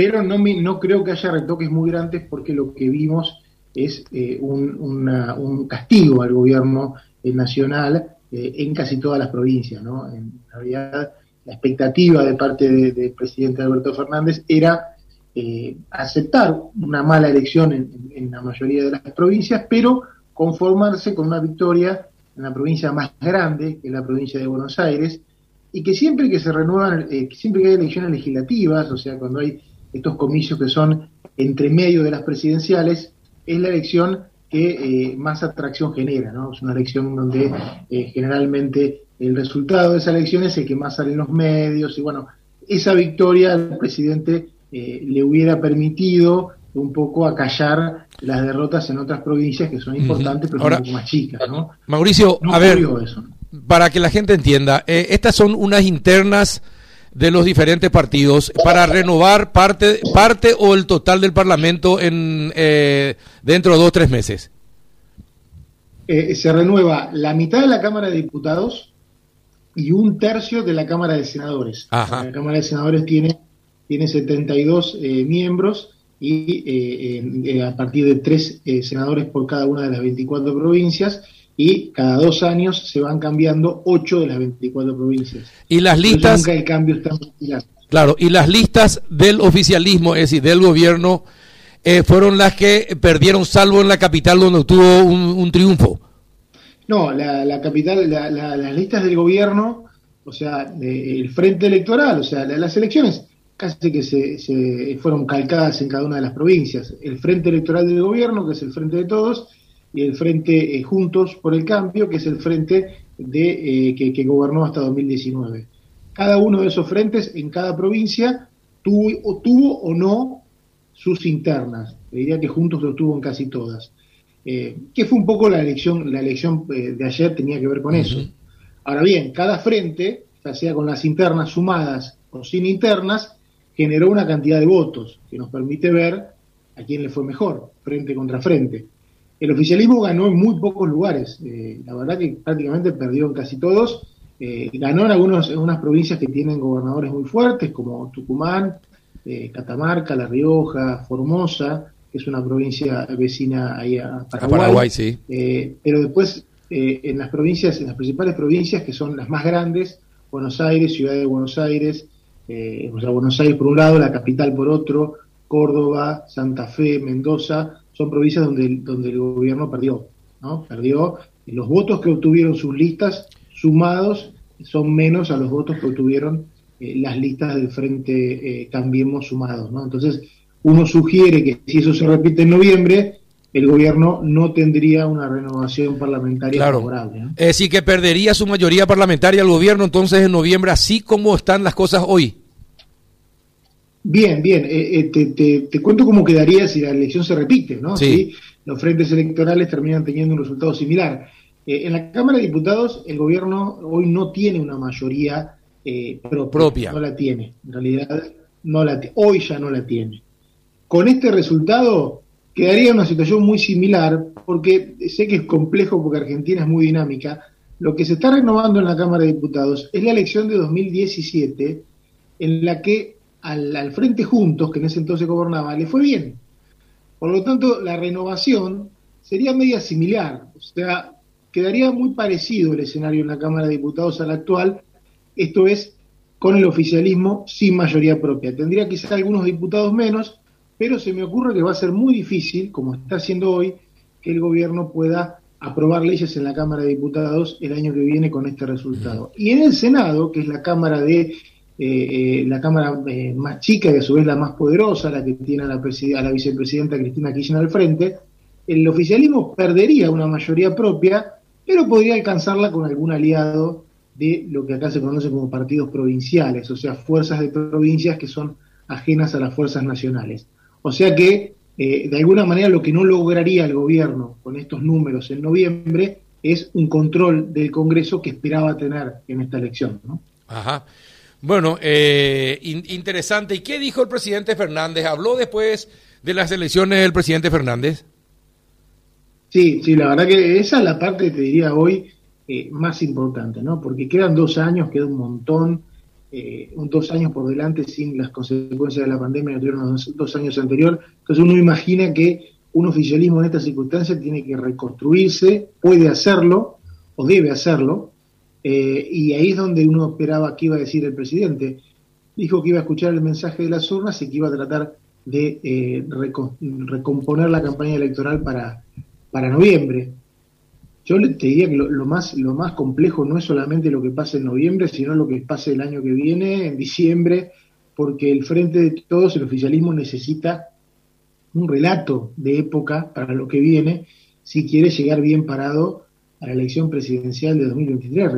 pero no, no creo que haya retoques muy grandes porque lo que vimos es eh, un, castigo al gobierno eh, nacional eh, en casi todas las provincias. ¿no? En realidad, la expectativa de parte del presidente Alberto Fernández era aceptar una mala elección en, la mayoría de las provincias, pero conformarse con una victoria en la provincia más grande, que es la provincia de Buenos Aires, y que siempre que se renuevan, siempre que hay elecciones legislativas, o sea, cuando hay estos comicios que son entre medio de las presidenciales, es la elección que eh, más atracción genera, ¿no? Es una elección donde eh, generalmente el resultado de esa elección es el que más sale en los medios y bueno, esa victoria al presidente eh, le hubiera permitido un poco acallar las derrotas en otras provincias que son importantes, pero un poco más chicas, ¿no? Mauricio, a ver, para que la gente entienda, estas son unas internas de los diferentes partidos para renovar parte, parte o el total del Parlamento en eh, dentro de dos o tres meses? Eh, se renueva la mitad de la Cámara de Diputados y un tercio de la Cámara de Senadores. La Cámara de Senadores tiene, tiene 72 eh, miembros y a partir de tres senadores por cada una de las 24 provincias y cada dos años se van cambiando ocho de las 24 provincias. Y las listas... Nunca el cambio está Claro, y las listas del oficialismo, es decir, del gobierno, eh, fueron las que perdieron salvo en la capital donde tuvo un, triunfo. No, la, capital, las listas del gobierno, o sea, el frente electoral, o sea, las elecciones casi que se, se, fueron calcadas en cada una de las provincias. El frente electoral del gobierno, que es el frente de todos, y el Frente eh, Juntos por el Cambio, que es el frente de, eh, que, gobernó hasta 2019. Cada uno de esos frentes en cada provincia tuvo o, tuvo o no sus internas. diría que Juntos lo tuvo en casi todas. Eh, que fue un poco la elección, la elección de ayer tenía que ver con eso. Ahora bien, cada frente, ya sea con las internas sumadas o sin internas, generó una cantidad de votos que nos permite ver a quién le fue mejor, frente contra frente. El oficialismo ganó en muy pocos lugares, eh, la verdad que prácticamente perdió en casi todos, eh, ganó en, algunos, en algunas provincias que tienen gobernadores muy fuertes, como Tucumán, eh, Catamarca, La Rioja, Formosa, que es una provincia vecina ahí a Paraguay. sí. pero después en las provincias, en las principales provincias, que son las más grandes, Buenos Aires, Ciudad de Buenos Aires, o sea, Buenos Aires por un lado, la capital por otro, Córdoba, Santa Fe, Mendoza, son provincias donde, donde el gobierno perdió, ¿no? Perdió, los votos que obtuvieron sus listas sumados son menos a los votos que obtuvieron eh, las listas del Frente eh, Cambiemos sumados, ¿no? Entonces, uno sugiere que si eso se repite en noviembre, el gobierno no tendría una renovación parlamentaria favorable. Es decir, que perdería su mayoría parlamentaria el gobierno entonces en noviembre, así como están las cosas hoy. Bien, bien. Eh, eh, te, cuento cómo quedaría si la elección se repite, ¿no? Sí. los frentes electorales terminan teniendo un resultado similar. Eh, en la Cámara de Diputados, el gobierno hoy no tiene una mayoría propia, No la tiene. En realidad, no la hoy ya no la tiene. Con este resultado, quedaría una situación muy similar, porque sé que es complejo porque Argentina es muy dinámica. Lo que se está renovando en la Cámara de Diputados es la elección de 2017, en la que al, Frente Juntos, que en ese entonces gobernaba, le fue bien. Por lo tanto, la renovación sería media similar, o sea, quedaría muy parecido el escenario en la Cámara de Diputados al actual, esto es, con el oficialismo sin mayoría propia. Tendría quizás algunos diputados menos, pero se me ocurre que va a ser muy difícil, como está haciendo hoy, que el gobierno pueda aprobar leyes en la Cámara de Diputados el año que viene con este resultado. Y en el Senado, que es la Cámara de eh, eh, la Cámara eh, más chica y a su vez la más poderosa, la que tiene a la, a la vicepresidenta Cristina Kirchner al frente, el oficialismo perdería una mayoría propia, pero podría alcanzarla con algún aliado de lo que acá se conoce como partidos provinciales, o sea, fuerzas de provincias que son ajenas a las fuerzas nacionales. O sea que, de alguna manera, lo que no lograría el gobierno con estos números en noviembre es un control del Congreso que esperaba tener en esta elección. Ajá. Bueno, eh, interesante. ¿Y qué dijo el presidente Fernández? ¿Habló después de las elecciones del presidente Fernández? Sí, sí, la verdad que esa es la parte, te diría hoy, eh, más importante, ¿no? Porque quedan dos años, queda un montón. eh, dos años por delante sin las consecuencias de la pandemia que tuvieron los dos, años anteriores. Entonces uno imagina que un oficialismo en estas circunstancias tiene que reconstruirse, puede hacerlo o debe hacerlo, eh, y ahí es donde uno esperaba que iba a decir el presidente. Dijo que iba a escuchar el mensaje de las urnas y que iba a tratar de eh, recomponer la campaña electoral para, para noviembre. Yo te diría que lo, más, lo más complejo no es solamente lo que pase en noviembre, sino lo que pase el año que viene, en diciembre, porque el Frente de Todos, el oficialismo, necesita un relato de época para lo que viene si quiere llegar bien parado a la elección presidencial de 2023.